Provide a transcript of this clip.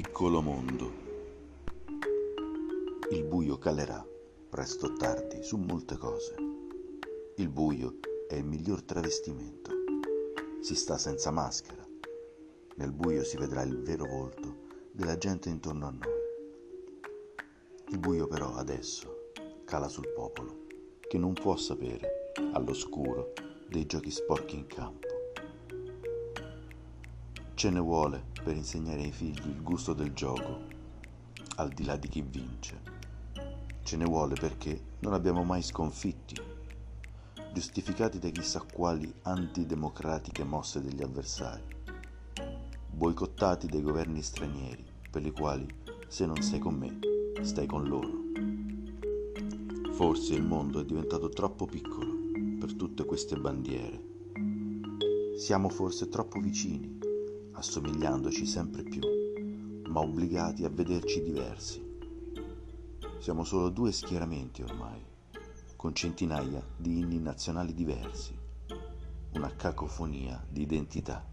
piccolo mondo. Il buio calerà, presto o tardi, su molte cose. Il buio è il miglior travestimento. Si sta senza maschera. Nel buio si vedrà il vero volto della gente intorno a noi. Il buio però adesso cala sul popolo, che non può sapere, all'oscuro, dei giochi sporchi in campo. Ce ne vuole per insegnare ai figli il gusto del gioco, al di là di chi vince. Ce ne vuole perché non abbiamo mai sconfitti, giustificati da chissà quali antidemocratiche mosse degli avversari, boicottati dai governi stranieri, per i quali se non sei con me, stai con loro. Forse il mondo è diventato troppo piccolo per tutte queste bandiere. Siamo forse troppo vicini assomigliandoci sempre più, ma obbligati a vederci diversi. Siamo solo due schieramenti ormai, con centinaia di inni nazionali diversi, una cacofonia di identità.